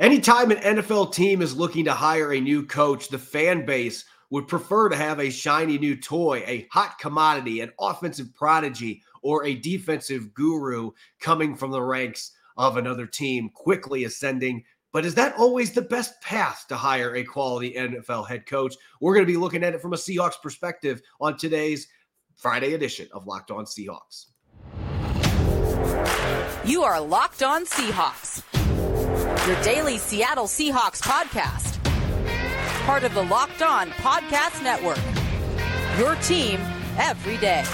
Anytime an NFL team is looking to hire a new coach, the fan base would prefer to have a shiny new toy, a hot commodity, an offensive prodigy, or a defensive guru coming from the ranks of another team, quickly ascending. But is that always the best path to hire a quality NFL head coach? We're going to be looking at it from a Seahawks perspective on today's Friday edition of Locked On Seahawks. You are Locked On Seahawks, your daily Seattle Seahawks podcast part of the Locked On Podcast Network. Your team every day.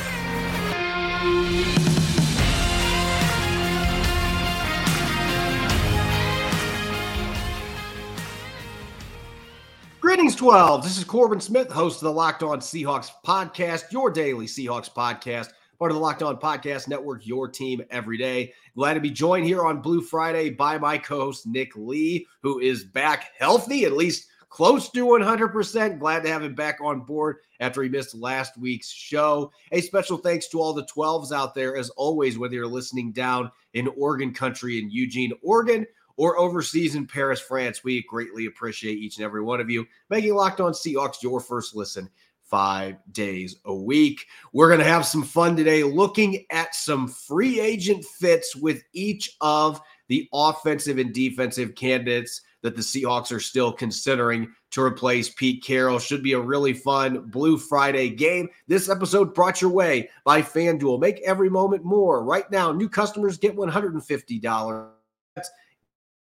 Greetings, 12. This is Corbin Smith, host of the Locked On Seahawks podcast, your daily Seahawks podcast, part of the Locked On Podcast Network, your team every day. Glad to be joined here on Blue Friday by my co host, Nick Lee, who is back healthy, at least close to 100%. Glad to have him back on board after he missed last week's show. A special thanks to all the 12s out there, as always, whether you're listening down in Oregon country in Eugene, Oregon, or overseas in Paris, France. We greatly appreciate each and every one of you making Locked On Seahawks your first listen five days a week. We're going to have some fun today looking at some free agent fits with each of the offensive and defensive candidates that the Seahawks are still considering to replace Pete Carroll. Should be a really fun Blue Friday game. This episode brought your way by FanDuel. Make every moment more. Right now, new customers get $150.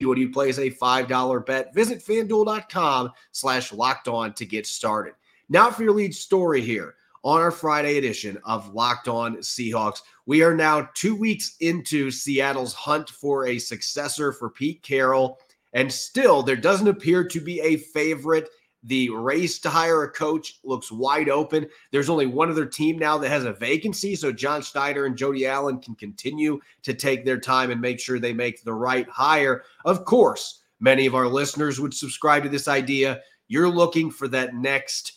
When you place a $5 bet, visit fanduel.com slash locked on to get started. Now for your lead story here on our Friday edition of Locked On Seahawks. We are now two weeks into Seattle's hunt for a successor for Pete Carroll. And still, there doesn't appear to be a favorite. The race to hire a coach looks wide open. There's only one other team now that has a vacancy. So John Schneider and Jody Allen can continue to take their time and make sure they make the right hire. Of course, many of our listeners would subscribe to this idea. You're looking for that next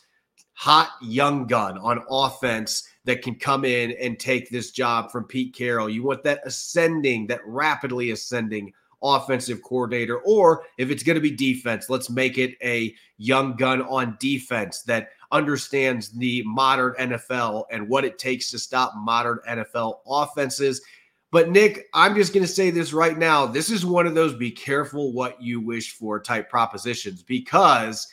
hot young gun on offense that can come in and take this job from Pete Carroll. You want that ascending, that rapidly ascending offensive coordinator, or if it's going to be defense, let's make it a young gun on defense that understands the modern NFL and what it takes to stop modern NFL offenses. But Nick, I'm just going to say this right now. This is one of those be careful what you wish for type propositions because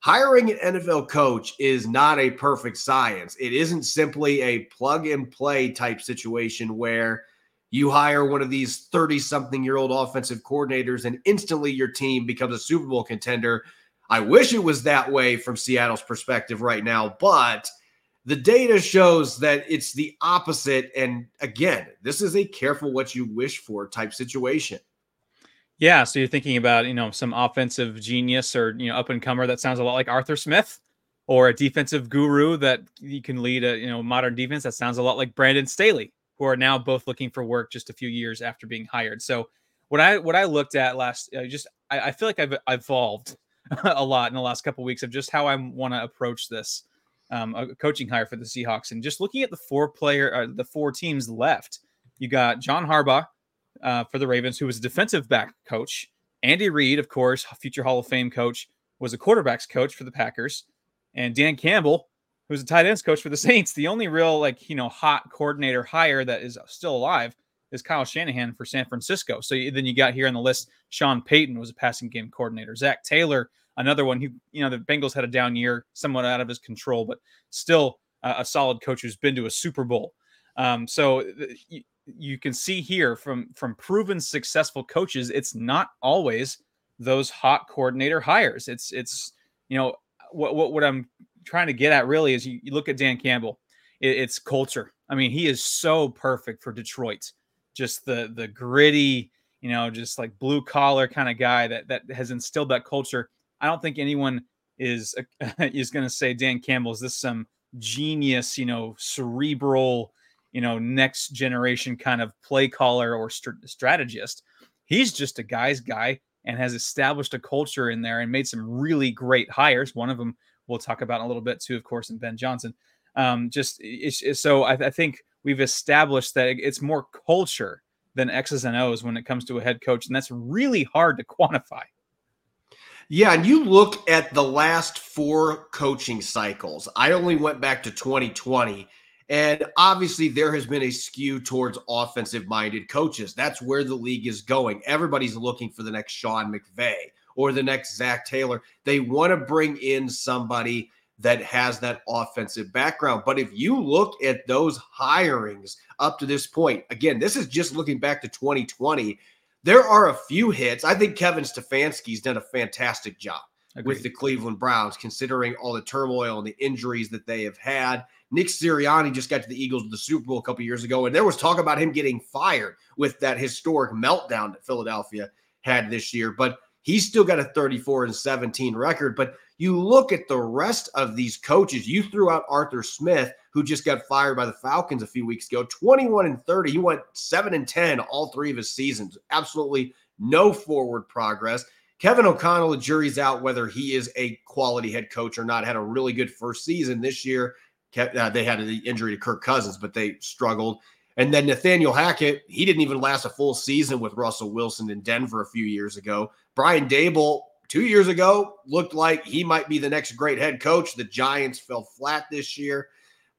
hiring an NFL coach is not a perfect science. It isn't simply a plug and play type situation where you hire one of these 30 something year old offensive coordinators and instantly your team becomes a Super Bowl contender. I wish it was that way from Seattle's perspective right now, but the data shows that it's the opposite. And again, this is a careful what you wish for type situation. Yeah, so you're thinking about you know some offensive genius or you know up and comer that sounds a lot like Arthur Smith, or a defensive guru that you can lead a you know modern defense that sounds a lot like Brandon Staley who are now both looking for work just a few years after being hired. So what I what I looked at last, uh, just I, I, feel like I've evolved a lot in the last couple of weeks of just how I want to approach this um, a coaching hire for the Seahawks, and just looking at the four player, uh, the four teams left. You got John Harbaugh uh, for the Ravens, who was a defensive back coach. Andy Reid, of course, future Hall of Fame coach, was a quarterbacks coach for the Packers, and Dan Campbell, who's a tight ends coach for the Saints. The only real like you know hot coordinator hire that is still alive is Kyle Shanahan for San Francisco. So then you got here on the list Sean Payton was a passing game coordinator. Zac Taylor, another one who you know the Bengals had a down year, somewhat out of his control, but still uh, a solid coach who's been to a Super Bowl. Um, so you, can see here from from proven successful coaches, it's not always those hot coordinator hires. It's it's you know what what, what I'm trying to get at really is you, you look at Dan Campbell, it, it's culture. I mean, he is so perfect for Detroit. Just the the gritty, you know, just like blue collar kind of guy that that has instilled that culture. I don't think anyone is is going to say Dan Campbell is this some genius, you know, cerebral, you know, next generation kind of play caller or st- strategist. He's just a guy's guy and has established a culture in there and made some really great hires. One of them we'll talk about in a little bit too, of course, and Ben Johnson. Um, just it's, it's, so I, I, think we've established that it's more culture than X's and O's when it comes to a head coach. And that's really hard to quantify. Yeah, and you look at the last four coaching cycles. I only went back to 2020, and obviously there has been a skew towards offensive minded coaches. That's where the league is going. Everybody's looking for the next Sean McVay or the next Zac Taylor. They want to bring in somebody that has that offensive background. But if you look at those hirings up to this point, again, this is just looking back to 2020 there are a few hits. I think Kevin Stefanski's done a fantastic job Agreed. with the Cleveland Browns, considering all the turmoil and the injuries that they have had. Nick Sirianni just got to the Eagles with the Super Bowl a couple years ago, and there was talk about him getting fired with that historic meltdown that Philadelphia had this year. But he's still got a 34 and 17 record. But you look at the rest of these coaches, you threw out Arthur Smith, who just got fired by the Falcons a few weeks ago, 21 and 30. He went 7 and 10 all three of his seasons. Absolutely no forward progress. Kevin O'Connell, the jury's out whether he is a quality head coach or not. Had a really good first season this year. Uh, they had the injury to Kirk Cousins, but they struggled. And then Nathaniel Hackett, he didn't even last a full season with Russell Wilson in Denver a few years ago. Brian Daboll, two years ago looked like he might be the next great head coach. The Giants fell flat this year.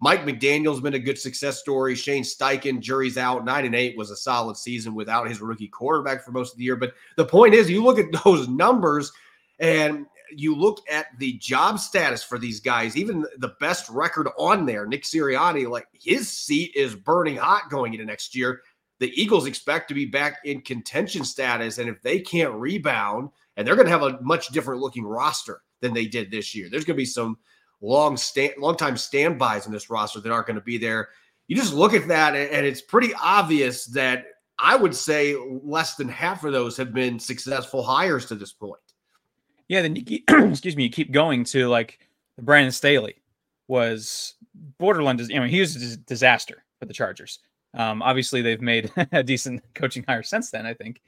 Mike McDaniel's been a good success story. Shane Steichen, jury's out. Nine and eight was a solid season without his rookie quarterback for most of the year. But the point is, you look at those numbers and you look at the job status for these guys, even the best record on there, Nick Sirianni, like his seat is burning hot going into next year. The Eagles expect to be back in contention status. And if they can't rebound, and they're going to have a much different looking roster than they did this year. There's going to be some long stand, long time standbys in this roster that aren't going to be there. You just look at that, and it's pretty obvious that I would say less than half of those have been successful hires to this point. Yeah, then you keep, excuse me, you keep going to like Brandon Staley was borderline. You know, he was a disaster for the Chargers. Um, obviously, they've made a decent coaching hire since then. I think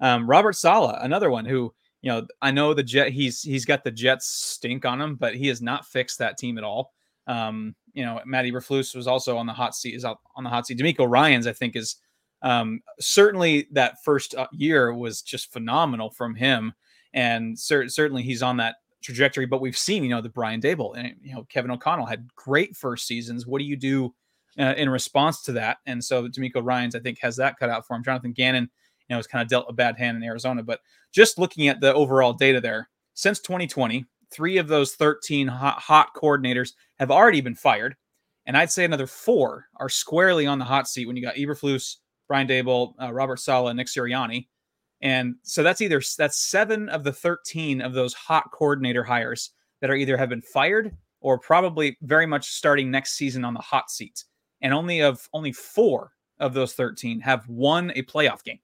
um, Robert Saleh, another one who you know, I know the Jet he's he's got the Jets stink on him, but he has not fixed that team at all. Um, you know, Matty Eberflus was also on the hot seat, is out on the hot seat. DeMeco Ryans, I think, is um, certainly that first uh, year was just phenomenal from him, and cer- certainly he's on that trajectory. But we've seen, you know, the Brian Daboll and you know Kevin O'Connell had great first seasons. What do you do uh, in response to that? And so DeMeco Ryans, I think, has that cut out for him. Jonathan Gannon you know, has kind of dealt a bad hand in Arizona. But just looking at the overall data there, since 2020, three of those 13 hot, hot coordinators have already been fired. And I'd say another four are squarely on the hot seat when you got Eberflus, Brian Daboll, uh, Robert Saleh, Nick Sirianni. And so that's either that's seven of the 13 of those hot coordinator hires that are either have been fired or probably very much starting next season on the hot seat. And only of only four of those 13 have won a playoff game.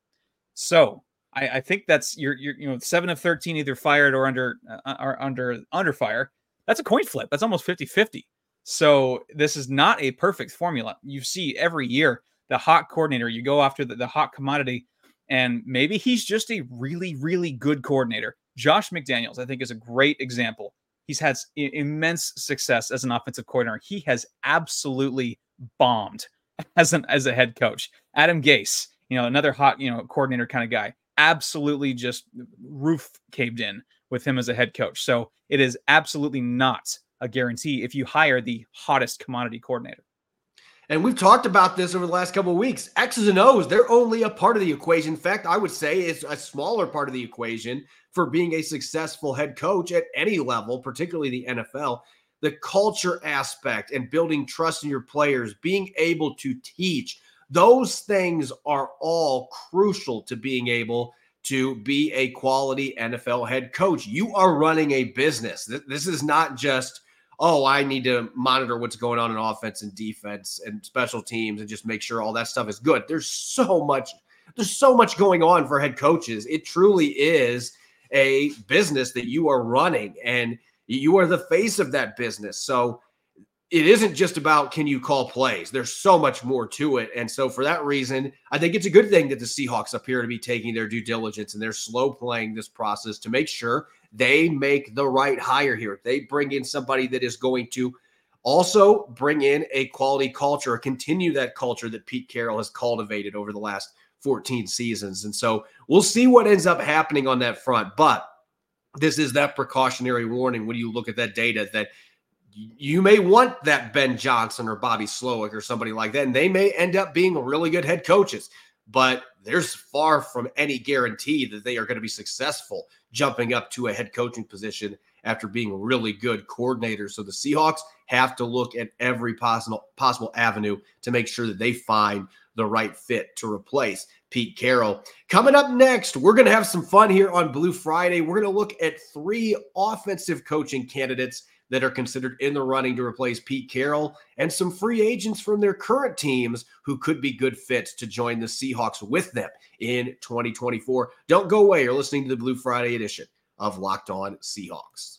So I, I think that's you're, you're you know seven of thirteen either fired or under uh, under under fire. That's a coin flip. That's almost 50-50. So this is not a perfect formula. You see every year the hot coordinator. You go after the, the hot commodity, and maybe he's just a really really good coordinator. Josh McDaniels, I think, is a great example. He's had immense success as an offensive coordinator. He has absolutely bombed as an as a head coach. Adam Gase, you know, another hot, you know, coordinator kind of guy. Absolutely just roof caved in with him as a head coach. So it is absolutely not a guarantee if you hire the hottest commodity coordinator. And we've talked about this over the last couple of weeks. X's and O's, they're only a part of the equation. In fact, I would say it's a smaller part of the equation for being a successful head coach at any level, particularly the NFL. The culture aspect and building trust in your players, being able to teach, those things are all crucial to being able to be a quality NFL head coach. You are running a business. This is not just, oh, I need to monitor what's going on in offense and defense and special teams and just make sure all that stuff is good. There's so much there's so much going on for head coaches. It truly is a business that you are running and you are the face of that business. So it isn't just about can you call plays. There's so much more to it. And so for that reason, I think it's a good thing that the Seahawks appear to be taking their due diligence and they're slow playing this process to make sure they make the right hire here. They bring in somebody that is going to also bring in a quality culture, continue that culture that Pete Carroll has cultivated over the last 14 seasons. And so we'll see what ends up happening on that front. But this is that precautionary warning when you look at that data that you may want that Ben Johnson or Bobby Slowik or somebody like that, and they may end up being really good head coaches. But there's far from any guarantee that they are going to be successful jumping up to a head coaching position after being really good coordinators. So the Seahawks have to look at every possible possible avenue to make sure that they find the right fit to replace Pete Carroll. Coming up next, we're going to have some fun here on Blue Friday. We're going to look at three offensive coaching candidates that are considered in the running to replace Pete Carroll and some free agents from their current teams who could be good fits to join the Seahawks with them in 2024. Don't go away. You're listening to the Blue Friday edition of Locked On Seahawks.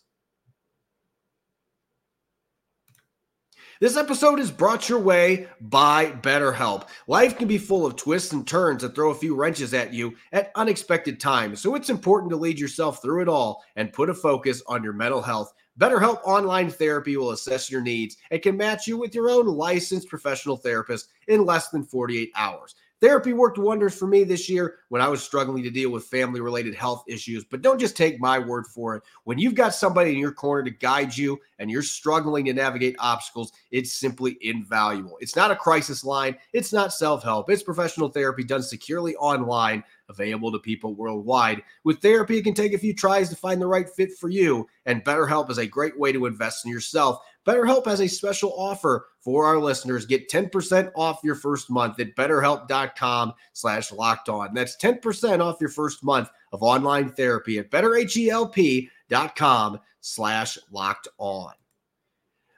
This episode is brought your way by BetterHelp. Life can be full of twists and turns that throw a few wrenches at you at unexpected times, so it's important to lead yourself through it all and put a focus on your mental health. BetterHelp Online Therapy will assess your needs and can match you with your own licensed professional therapist in less than 48 hours. Therapy worked wonders for me this year when I was struggling to deal with family related health issues. But don't just take my word for it. When you've got somebody in your corner to guide you and you're struggling to navigate obstacles, it's simply invaluable. It's not a crisis line, it's not self help, it's professional therapy done securely online available to people worldwide. With therapy, it can take a few tries to find the right fit for you, and BetterHelp is a great way to invest in yourself. BetterHelp has a special offer for our listeners. Get 10% off your first month at betterhelp.com slash locked on. That's 10% off your first month of online therapy at betterhelp.com slash locked on.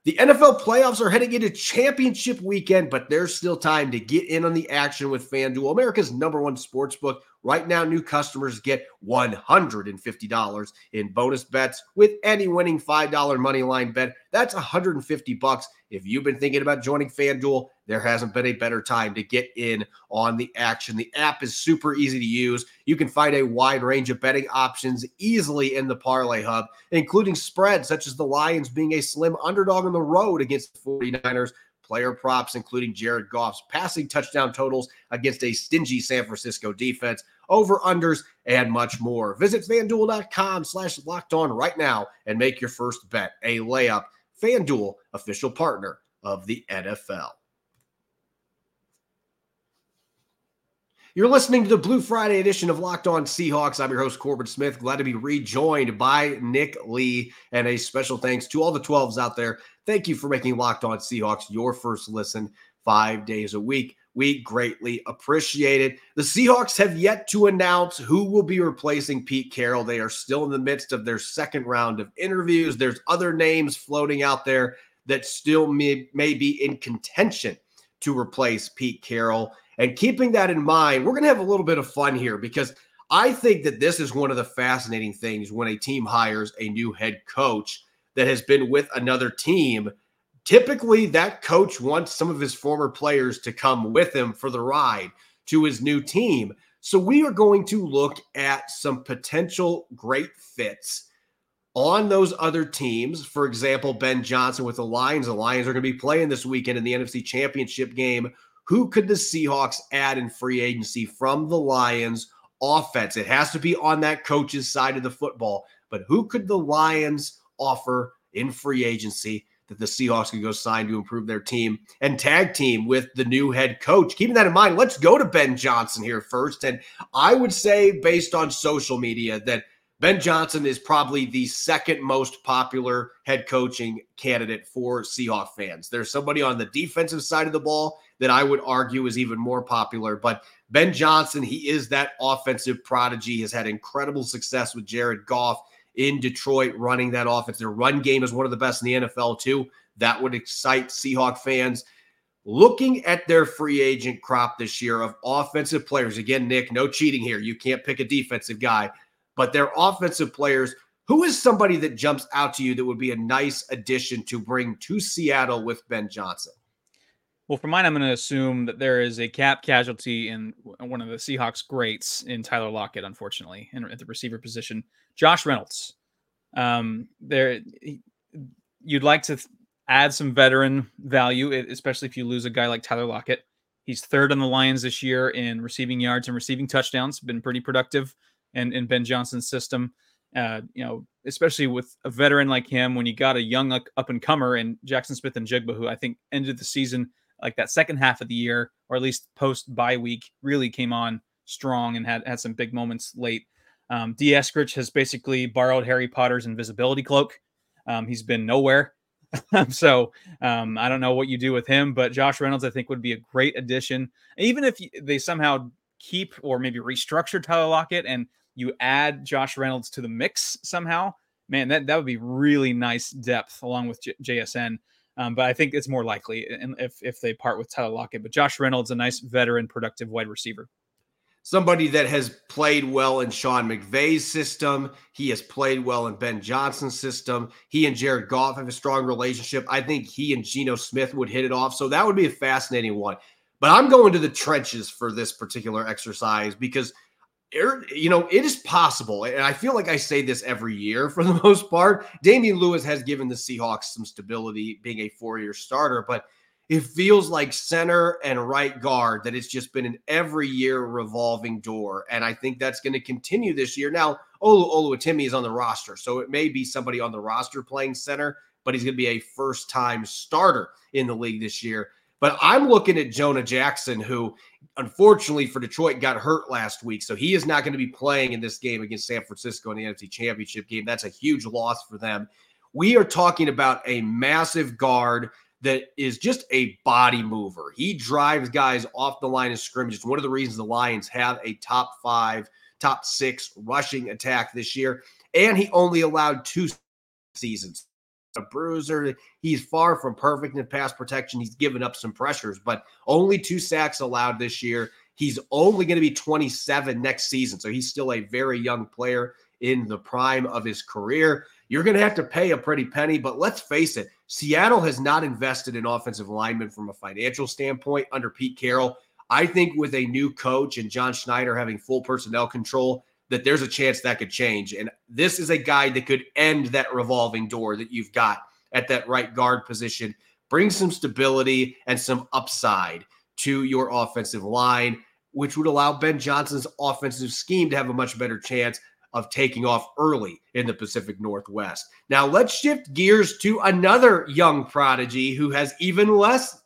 The NFL playoffs are heading into championship weekend, but there's still time to get in on the action with FanDuel, America's number one sports book. Right now, new customers get $150 in bonus bets with any winning $5 money line bet. That's 150 bucks. If you've been thinking about joining FanDuel, there hasn't been a better time to get in on the action. The app is super easy to use. You can find a wide range of betting options easily in the Parlay Hub, including spreads such as the Lions being a slim underdog on the road against the 49ers player props, including Jared Goff's passing touchdown totals against a stingy San Francisco defense, over unders, and much more. Visit fanduel.com slash locked on right now and make your first bet a layup. FanDuel, official partner of the NFL. You're listening to the Blue Friday edition of Locked On Seahawks. I'm your host, Corbin Smith. Glad to be rejoined by Nick Lee. And a special thanks to all the 12s out there. Thank you for making Locked On Seahawks your first listen five days a week. We greatly appreciate it. The Seahawks have yet to announce who will be replacing Pete Carroll. They are still in the midst of their second round of interviews. There's other names floating out there that still may, may be in contention to replace Pete Carroll. And keeping that in mind, we're going to have a little bit of fun here because I think that this is one of the fascinating things when a team hires a new head coach that has been with another team. Typically, that coach wants some of his former players to come with him for the ride to his new team. So, we are going to look at some potential great fits on those other teams. For example, Ben Johnson with the Lions. The Lions are going to be playing this weekend in the NFC Championship game who could the Seahawks add in free agency from the Lions offense? It has to be on that coach's side of the football, but who could the Lions offer in free agency that the Seahawks could go sign to improve their team and tag team with the new head coach? Keeping that in mind, let's go to Ben Johnson here first. And I would say, based on social media, that Ben Johnson is probably the second most popular head coaching candidate for Seahawk fans. There's somebody on the defensive side of the ball that I would argue is even more popular, but Ben Johnson, he is that offensive prodigy, has had incredible success with Jared Goff in Detroit running that offense. Their run game is one of the best in the NFL, too. That would excite Seahawk fans. Looking at their free agent crop this year of offensive players, again, Nick, no cheating here. You can't pick a defensive guy but their offensive players. Who is somebody that jumps out to you that would be a nice addition to bring to Seattle with Ben Johnson? Well, for mine, I'm going to assume that there is a cap casualty in one of the Seahawks greats in Tyler Lockett, unfortunately, in, at the receiver position. Josh Reynolds. Um, there, you'd like to add some veteran value, especially if you lose a guy like Tyler Lockett. He's third on the Lions this year in receiving yards and receiving touchdowns. Been pretty productive in, in Ben Johnson's system. Uh, you know, especially with a veteran like him, when you got a young up and comer and Jackson Smith-Njigba, who I think ended the season like that second half of the year, or at least post bye week, really came on strong and had had some big moments late. Um, Dee Eskridge has basically borrowed Harry Potter's invisibility cloak. Um, he's been nowhere. so um, I don't know what you do with him, but Josh Reynolds, I think, would be a great addition. Even if they somehow keep or maybe restructure Tyler Lockett and you add Josh Reynolds to the mix somehow, man, that, that would be really nice depth along with J- JSN. Um, but I think it's more likely if if they part with Tyler Lockett. But Josh Reynolds, a nice veteran, productive wide receiver somebody that has played well in Sean McVay's system. He has played well in Ben Johnson's system. He and Jared Goff have a strong relationship. I think he and Geno Smith would hit it off. So that would be a fascinating one. But I'm going to the trenches for this particular exercise because you know, it is possible, and I feel like I say this every year for the most part. Damien Lewis has given the Seahawks some stability being a four year starter, but it feels like center and right guard that it's just been an every year revolving door. And I think that's going to continue this year. Now, Olu Oluwatimi is on the roster, so it may be somebody on the roster playing center, but he's going to be a first time starter in the league this year. But I'm looking at Jonah Jackson, who unfortunately for Detroit got hurt last week. So he is not going to be playing in this game against San Francisco in the NFC Championship game. That's a huge loss for them. We are talking about a massive guard that is just a body mover. He drives guys off the line of scrimmage. It's one of the reasons the Lions have a top five, top six rushing attack this year. And he only allowed two seasons. A bruiser. He's far from perfect in pass protection. He's given up some pressures, but only two sacks allowed this year. He's only going to be 27 next season. So he's still a very young player in the prime of his career. You're going to have to pay a pretty penny, but let's face it, Seattle has not invested in offensive linemen from a financial standpoint under Pete Carroll. I think with a new coach and John Schneider having full personnel control, that there's a chance that could change. And this is a guy that could end that revolving door that you've got at that right guard position, bring some stability and some upside to your offensive line, which would allow Ben Johnson's offensive scheme to have a much better chance of taking off early in the Pacific Northwest. Now, let's shift gears to another young prodigy who has even less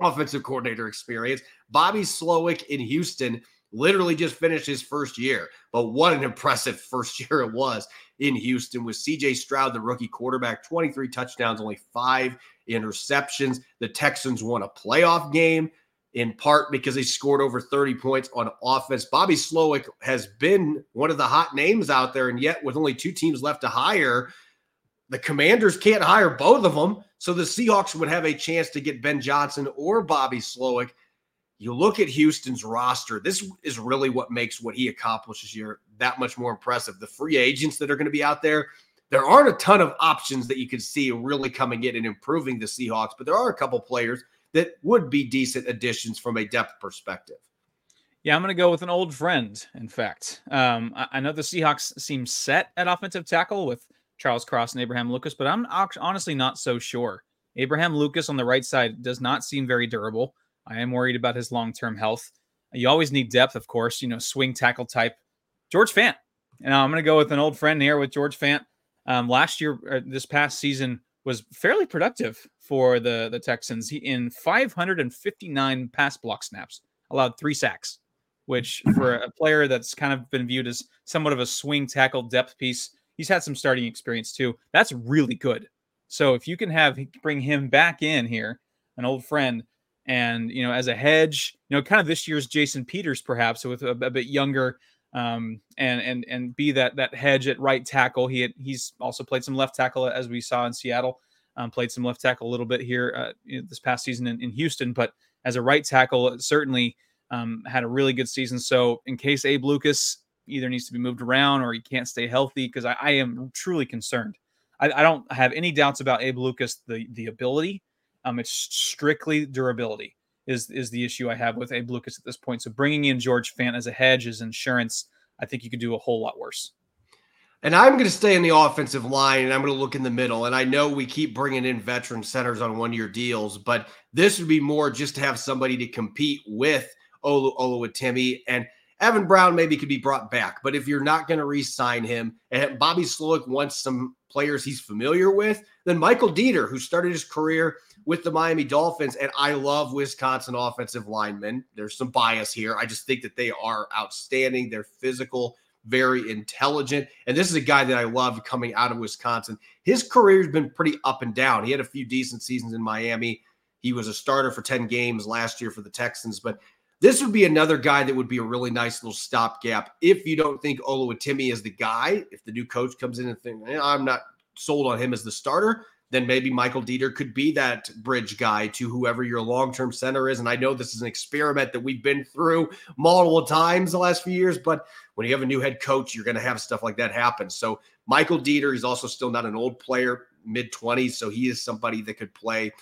offensive coordinator experience. Bobby Slowik in Houston literally just finished his first year, but what an impressive first year it was in Houston with CJ Stroud, the rookie quarterback, 23 touchdowns, only five interceptions. The Texans won a playoff game in part because he scored over 30 points on offense. Bobby Slowik has been one of the hot names out there, and yet with only two teams left to hire, the Commanders can't hire both of them. So the Seahawks would have a chance to get Ben Johnson or Bobby Slowik. You look at Houston's roster. This is really what makes what he accomplishes here that much more impressive. The free agents that are going to be out there, there aren't a ton of options that you could see really coming in and improving the Seahawks, but there are a couple players that would be decent additions from a depth perspective. Yeah, I'm going to go with an old friend. In fact, um, I, I, know the Seahawks seem set at offensive tackle with Charles Cross and Abraham Lucas, but I'm honestly not so sure. Abraham Lucas on the right side does not seem very durable. I am worried about his long term health. You always need depth, of course, you know, swing tackle type. George Fant. And I'm going to go with an old friend here with George Fant. Um, last year, uh, this past season, was fairly productive for the the Texans. He in 559 pass block snaps, allowed three sacks, which for a player that's kind of been viewed as somewhat of a swing tackle depth piece, he's had some starting experience too. That's really good. So if you can have bring him back in here, an old friend, and you know as a hedge, you know kind of this year's Jason Peters perhaps with a, a bit younger um, and and and be that that hedge at right tackle. He had, he's also played some left tackle as we saw in Seattle. Um, played some left tackle a little bit here uh, this past season in, in, Houston, but as a right tackle, certainly um, had a really good season. So in case Abe Lucas either needs to be moved around or he can't stay healthy, because I, I, am truly concerned. I, I, don't have any doubts about Abe Lucas the the ability. Um, it's strictly durability is is the issue I have with Abe Lucas at this point. So bringing in George Fant as a hedge as insurance, I think you could do a whole lot worse. And I'm going to stay in the offensive line and I'm going to look in the middle. And I know we keep bringing in veteran centers on one year deals, but this would be more just to have somebody to compete with Olu Oluwatimi. And Evan Brown maybe could be brought back. But if you're not going to re sign him and Bobby Slowik wants some players he's familiar with, then Michael Deiter, who started his career with the Miami Dolphins, and I love Wisconsin offensive linemen. There's some bias here. I just think that they are outstanding. They're physical very intelligent. And this is a guy that I love coming out of Wisconsin. His career's been pretty up and down. He had a few decent seasons in Miami. He was a starter for 10 games last year for the Texans, but this would be another guy that would be a really nice little stopgap if you don't think Oluwatimi is the guy. If the new coach comes in and think eh, I'm not sold on him as the starter, then maybe Michael Deiter could be that bridge guy to whoever your long term center is. And I know this is an experiment that we've been through multiple times the last few years, but when you have a new head coach, you're going to have stuff like that happen. So Michael Deiter he's also still not an old player, mid 20s. So he is somebody that could play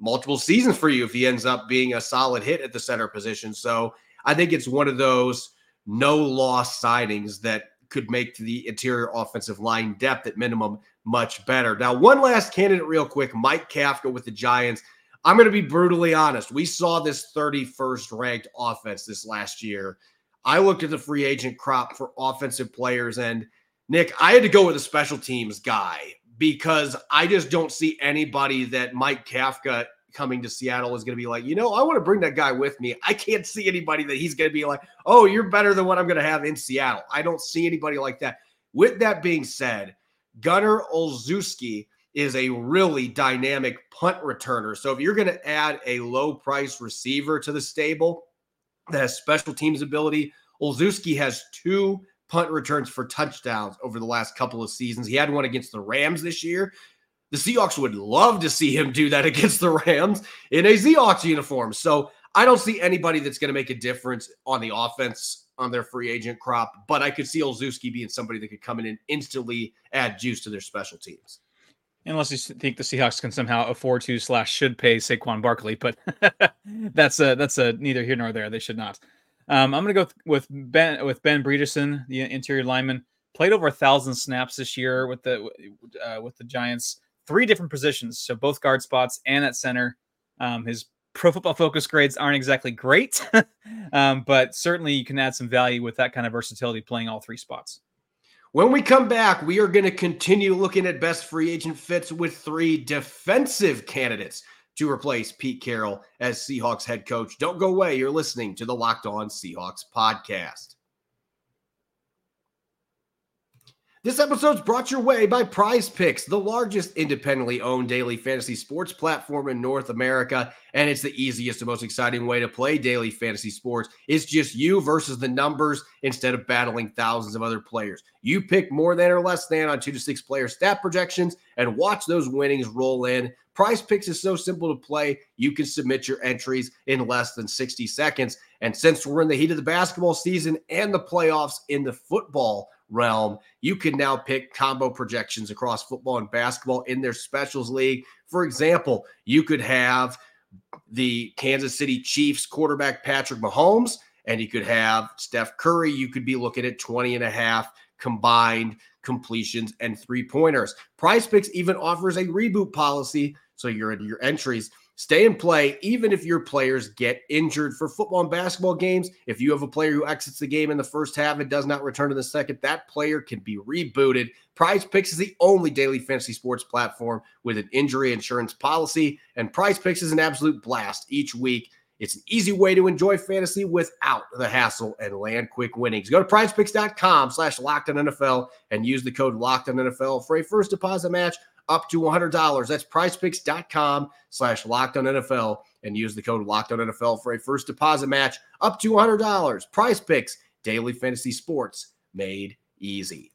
multiple seasons for you if he ends up being a solid hit at the center position. So I think it's one of those no loss signings that could make the interior offensive line depth at minimum much better. Now, one last candidate, real quick Mike Kafka with the Giants. I'm going to be brutally honest. We saw this 31st ranked offense this last year. I looked at the free agent crop for offensive players, and Nick, I had to go with a special teams guy because I just don't see anybody that Mike Kafka coming to Seattle is going to be like, you know, I want to bring that guy with me. I can't see anybody that he's going to be like, oh, you're better than what I'm going to have in Seattle. I don't see anybody like that. With that being said, Gunnar Olszewski is a really dynamic punt returner. So if you're going to add a low price receiver to the stable that has special teams ability, Olszewski has two punt returns for touchdowns over the last couple of seasons. He had one against the Rams this year. The Seahawks would love to see him do that against the Rams in a Seahawks uniform. So I don't see anybody that's going to make a difference on the offense on their free agent crop, but I could see Olszewski being somebody that could come in and instantly add juice to their special teams. Unless you think the Seahawks can somehow afford to slash should pay Saquon Barkley, but that's a that's a neither here nor there. They should not. Um, I'm going to go with Ben with Ben Bredeson, the interior lineman. Played over a thousand snaps this year with the uh, with the Giants three different positions, so both guard spots and at center. Um, his pro football focus grades aren't exactly great, um, but certainly you can add some value with that kind of versatility playing all three spots. When we come back, we are going to continue looking at best free agent fits with three defensive candidates to replace Pete Carroll as Seahawks head coach. Don't go away. You're listening to the Locked On Seahawks podcast. This episode is brought your way by Prize Picks, the largest independently owned daily fantasy sports platform in North America. And it's the easiest and most exciting way to play daily fantasy sports. It's just you versus the numbers instead of battling thousands of other players. You pick more than or less than on two to six player stat projections and watch those winnings roll in. Prize Picks is so simple to play. You can submit your entries in less than 60 seconds. And since we're in the heat of the basketball season and the playoffs in the football realm. You can now pick combo projections across football and basketball in their specials league. For example, you could have the Kansas City Chiefs quarterback Patrick Mahomes, and you could have Steph Curry. You could be looking at 20 and a half combined completions and three pointers. Prize Picks even offers a reboot policy. So your, your entries Stay and play, even if your players get injured for football and basketball games. If you have a player who exits the game in the first half and does not return in the second, that player can be rebooted. Prize Picks is the only daily fantasy sports platform with an injury insurance policy, and Prize Picks is an absolute blast each week. It's an easy way to enjoy fantasy without the hassle and land quick winnings. Go to prizepicks.com slash locked NFL and use the code locked NFL for a first deposit match up to $100. That's prizepicks.com slash locked on NFL and use the code locked on NFL for a first deposit match up to $100. Prize Picks, daily fantasy sports made easy.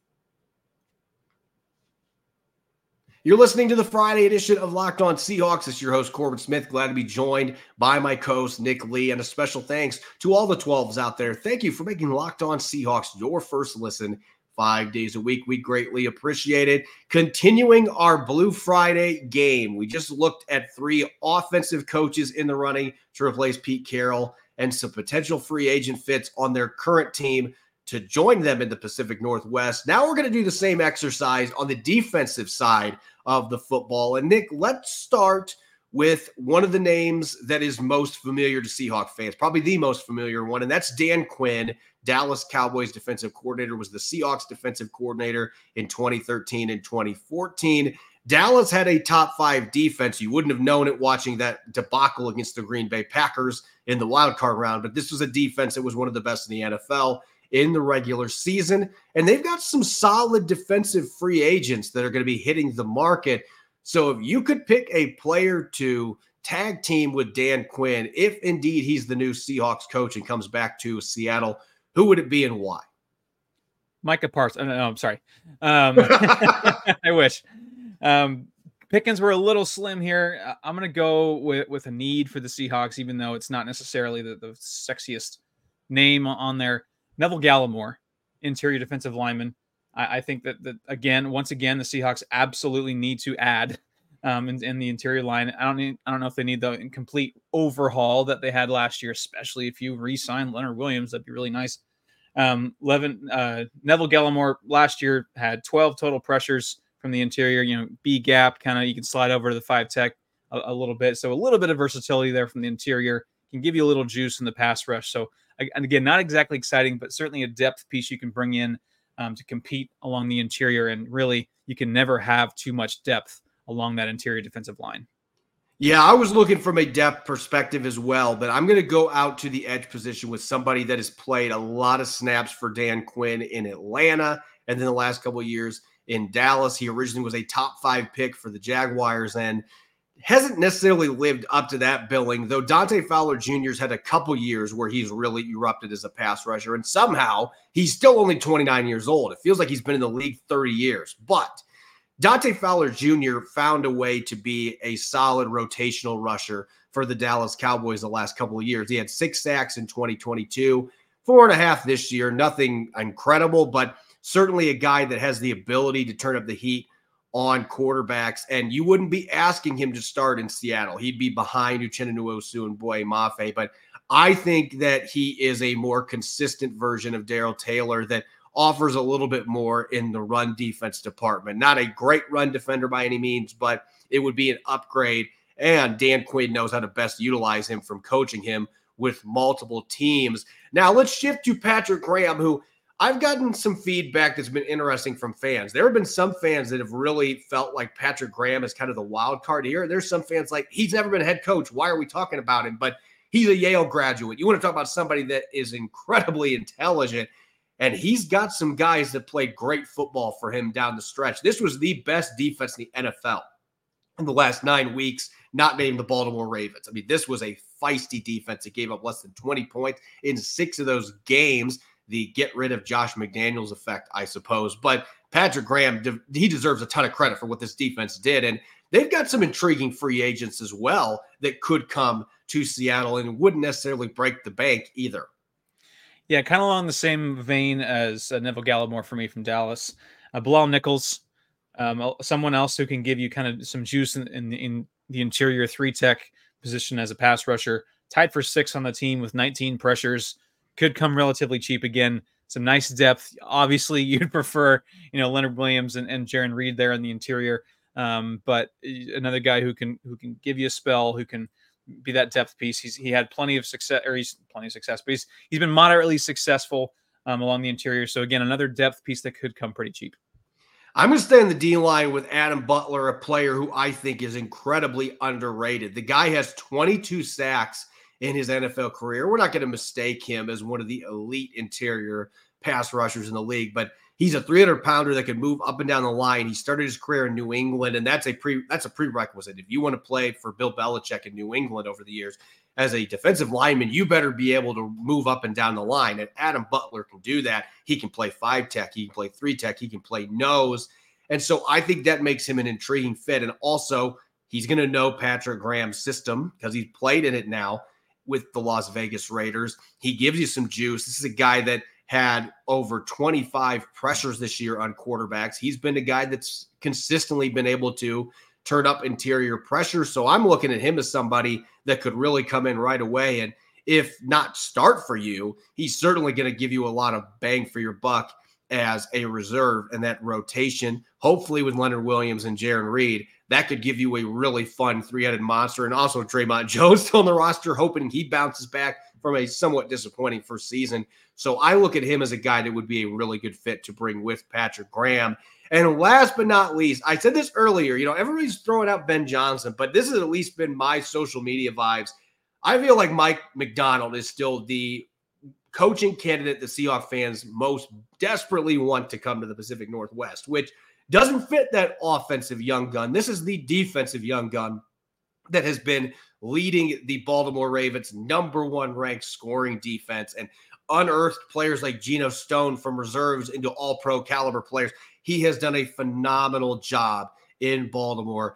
You're listening to the Friday edition of Locked On Seahawks. It's your host, Corbin Smith. Glad to be joined by my co host, Nick Lee. And a special thanks to all the 12s out there. Thank you for making Locked On Seahawks your first listen five days a week. We greatly appreciate it. Continuing our Blue Friday game, we just looked at three offensive coaches in the running to replace Pete Carroll and some potential free agent fits on their current team to join them in the Pacific Northwest. Now we're going to do the same exercise on the defensive side of the football. And Nick, let's start with one of the names that is most familiar to Seahawk fans, probably the most familiar one, and that's Dan Quinn, Dallas Cowboys defensive coordinator, was the Seahawks defensive coordinator in 2013 and 2014. Dallas had a top five defense. You wouldn't have known it watching that debacle against the Green Bay Packers in the wild card round, but this was a defense that was one of the best in the NFL in the regular season. And they've got some solid defensive free agents that are going to be hitting the market. So if you could pick a player to tag team with Dan Quinn, if indeed he's the new Seahawks coach and comes back to Seattle, who would it be and why? Micah Parsons. No, I'm sorry. Um, I wish. Um, Pickens were a little slim here. I'm going to go with, with a need for the Seahawks, even though it's not necessarily the, the sexiest name on there. Neville Gallimore, interior defensive lineman. I, I think that, that, again, once again, the Seahawks absolutely need to add um, in, in, the interior line. I don't need, I don't know if they need the complete overhaul that they had last year, especially if you re-sign Leonard Williams. That'd be really nice. Um, Levin, uh, Neville Gallimore last year had 12 total pressures from the interior. You know, B gap kind of you can slide over to the five tech a, a, little bit. So a little bit of versatility there from the interior can give you a little juice in the pass rush. So and again, not exactly exciting, but certainly a depth piece you can bring in um, to compete along the interior. And really, you can never have too much depth along that interior defensive line. Yeah, I was looking from a depth perspective as well, but I'm going to go out to the edge position with somebody that has played a lot of snaps for Dan Quinn in Atlanta and then the last couple years in Dallas. He originally was a top five pick for the Jaguars and hasn't necessarily lived up to that billing, though Dante Fowler Jr.'s had a couple years where he's really erupted as a pass rusher. And somehow he's still only 29 years old. It feels like he's been in the league 30 years. But Dante Fowler Jr. found a way to be a solid rotational rusher for the Dallas Cowboys the last couple of years. He had six sacks in 2022, four and a half this year. Nothing incredible, but certainly a guy that has the ability to turn up the heat on quarterbacks. And you wouldn't be asking him to start in Seattle. He'd be behind Uchenna and Boye Mafe. But I think that he is a more consistent version of Darrell Taylor that offers a little bit more in the run defense department. Not a great run defender by any means, but it would be an upgrade. And Dan Quinn knows how to best utilize him from coaching him with multiple teams. Now let's shift to Patrick Graham, who I've gotten some feedback that's been interesting from fans. There have been some fans that have really felt like Patrick Graham is kind of the wild card here. There's some fans like he's never been head coach. Why are we talking about him? But he's a Yale graduate. You want to talk about somebody that is incredibly intelligent, and he's got some guys that played great football for him down the stretch. This was the best defense in the NFL in the last nine weeks, not named the Baltimore Ravens. I mean, this was a feisty defense that gave up less than 20 points in six of those games the get rid of Josh McDaniels effect, I suppose. But Patrick Graham, he deserves a ton of credit for what this defense did. And they've got some intriguing free agents as well that could come to Seattle and wouldn't necessarily break the bank either. Yeah, kind of along the same vein as uh, Neville Gallimore for me from Dallas. Uh, Bilal Nichols, um, someone else who can give you kind of some juice in, in, in the interior three tech position as a pass rusher. Tied for six on the team with 19 pressures could come relatively cheap again. Some nice depth. Obviously, you'd prefer, you know, Leonard Williams and, and Jarran Reed there in the interior. Um, but another guy who can who can give you a spell, who can be that depth piece. He's he had plenty of success, or he's plenty of success, but he's he's been moderately successful um, along the interior. So again, another depth piece that could come pretty cheap. I'm going to stay in the D line with Adam Butler, a player who I think is incredibly underrated. The guy has 22 sacks in his NFL career. We're not going to mistake him as one of the elite interior pass rushers in the league, but he's a 300 pounder that can move up and down the line. He started his career in New England, and that's a pre that's a prerequisite. If you want to play for Bill Belichick in New England over the years as a defensive lineman, you better be able to move up and down the line. And Adam Butler can do that. He can play five tech, he can play three tech, he can play nose. And so I think that makes him an intriguing fit. And also, he's going to know Patrick Graham's system because he's played in it now with the Las Vegas Raiders. He gives you some juice. This is a guy that had over 25 pressures this year on quarterbacks. He's been a guy that's consistently been able to turn up interior pressure. So I'm looking at him as somebody that could really come in right away. And if not start for you, he's certainly going to give you a lot of bang for your buck as a reserve and that rotation. Hopefully, with Leonard Williams and Jarran Reed, that could give you a really fun three headed monster. And also, Dre'Mont Jones still on the roster, hoping he bounces back from a somewhat disappointing first season. So I look at him as a guy that would be a really good fit to bring with Patrick Graham. And last but not least, I said this earlier, you know, everybody's throwing out Ben Johnson, but this has at least been my social media vibes. I feel like Mike Macdonald is still the coaching candidate the Seahawks fans most desperately want to come to the Pacific Northwest, which doesn't fit that offensive young gun. This is the defensive young gun that has been leading the Baltimore Ravens number one ranked scoring defense and unearthed players like Geno Stone from reserves into all pro caliber players. He has done a phenomenal job in Baltimore.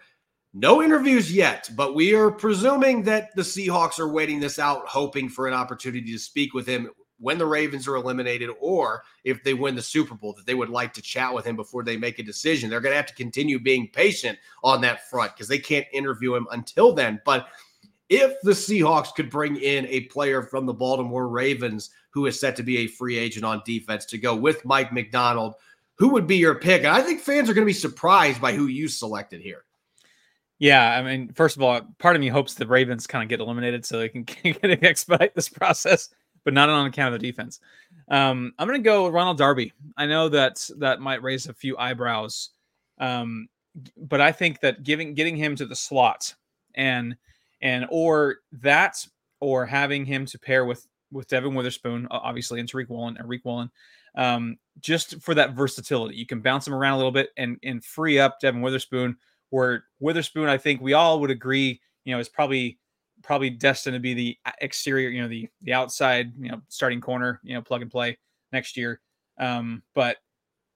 No interviews yet, but we are presuming that the Seahawks are waiting this out, hoping for an opportunity to speak with him when the Ravens are eliminated or if they win the Super Bowl, that they would like to chat with him before they make a decision. They're going to have to continue being patient on that front because they can't interview him until then. But if the Seahawks could bring in a player from the Baltimore Ravens who is set to be a free agent on defense to go with Mike Macdonald, who would be your pick? And I think fans are going to be surprised by who you selected here. Yeah, I mean, first of all, part of me hopes the Ravens kind of get eliminated so they can, can expedite this process but not on account of the defense. Um, I'm going to go Ronald Darby. I know that that might raise a few eyebrows, um, but I think that giving getting him to the slot and and or that or having him to pair with with Devon Witherspoon, obviously, and Tariq Woolen, Tariq Woolen, um, just for that versatility. You can bounce him around a little bit and and free up Devon Witherspoon. Where Witherspoon, I think we all would agree, you know, is probably probably destined to be the exterior, you know, the the outside, you know, starting corner, you know, plug and play next year. Um, but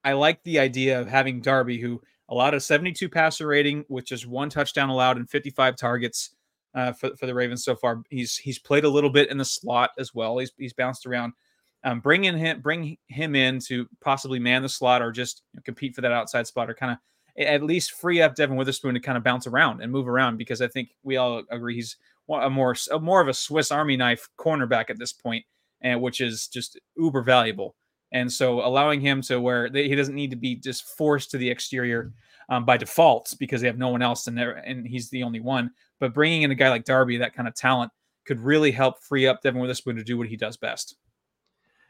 I like the idea of having Darby, who allowed a 72 passer rating with just one touchdown allowed and 55 targets uh, for, for the Ravens so far. He's he's played a little bit in the slot as well. He's he's bounced around. Um, bringing him bring him in to possibly man the slot or just compete for that outside spot or kind of at least free up Devon Witherspoon to kind of bounce around and move around because I think we all agree he's a more a more of a Swiss Army knife cornerback at this point, and which is just uber valuable. And so allowing him to where they, he doesn't need to be just forced to the exterior um, by default because they have no one else and and he's the only one. But bringing in a guy like Darby, that kind of talent, could really help free up Devon Witherspoon to do what he does best.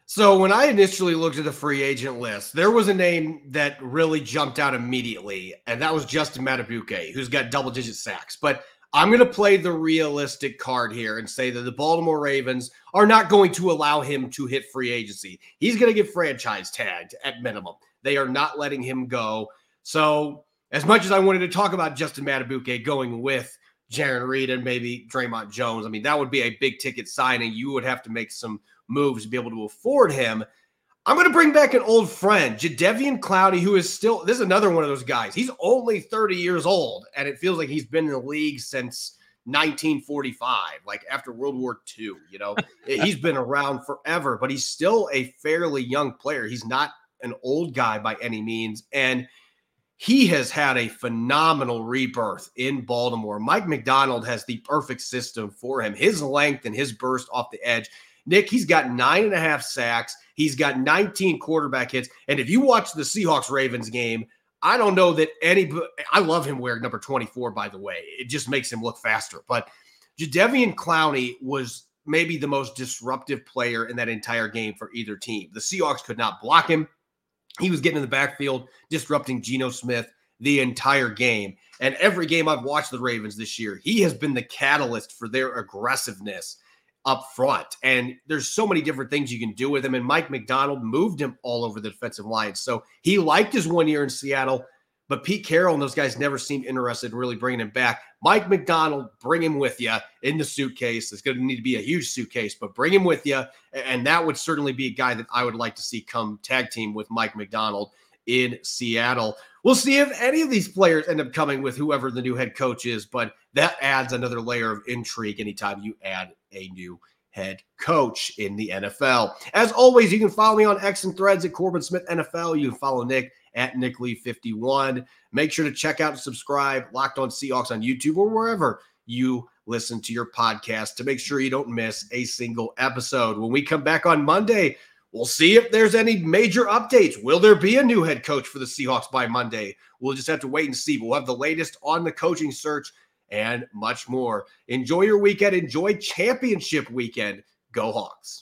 So when I initially looked at the free agent list, there was a name that really jumped out immediately, and that was Justin Madubuike, who's got double digit sacks. But I'm going to play the realistic card here and say that the Baltimore Ravens are not going to allow him to hit free agency. He's going to get franchise tagged at minimum. They are not letting him go. So, as much as I wanted to talk about Justin Madubuike going with Jarran Reed and maybe Dre'Mont Jones, I mean, that would be a big ticket signing. You would have to make some moves to be able to afford him. I'm going to bring back an old friend, Jadeveon Clowney, who is still, this is another one of those guys. He's only 30 years old, and it feels like he's been in the league since 1945, like after World War II. You know, he's been around forever, but he's still a fairly young player. He's not an old guy by any means. And he has had a phenomenal rebirth in Baltimore. Mike Macdonald has the perfect system for him. His length and his burst off the edge Nick, he's got nine and a half sacks. He's got 19 quarterback hits. And if you watch the Seahawks Ravens game, I don't know that any. I love him wearing number 24, by the way. It just makes him look faster. But Jadeveon Clowney was maybe the most disruptive player in that entire game for either team. The Seahawks could not block him. He was getting in the backfield, disrupting Geno Smith the entire game. And every game I've watched the Ravens this year, he has been the catalyst for their aggressiveness up front. And there's so many different things you can do with him. And Mike Macdonald moved him all over the defensive line. So he liked his one year in Seattle, but Pete Carroll and those guys never seemed interested in really bringing him back. Mike Macdonald, bring him with you in the suitcase. It's going to need to be a huge suitcase, but bring him with you. And that would certainly be a guy that I would like to see come tag team with Mike Macdonald in Seattle. We'll see if any of these players end up coming with whoever the new head coach is, but that adds another layer of intrigue anytime you add a new head coach in the NFL. As always, you can follow me on X and Threads at Corbin Smith NFL. You can follow Nick at Nick Lee 51. Make sure to check out and subscribe Locked On Seahawks on YouTube or wherever you listen to your podcast to make sure you don't miss a single episode. When we come back on Monday, we'll see if there's any major updates. Will there be a new head coach for the Seahawks by Monday? We'll just have to wait and see. We'll have the latest on the coaching search and much more. Enjoy your weekend. Enjoy championship weekend. Go Hawks.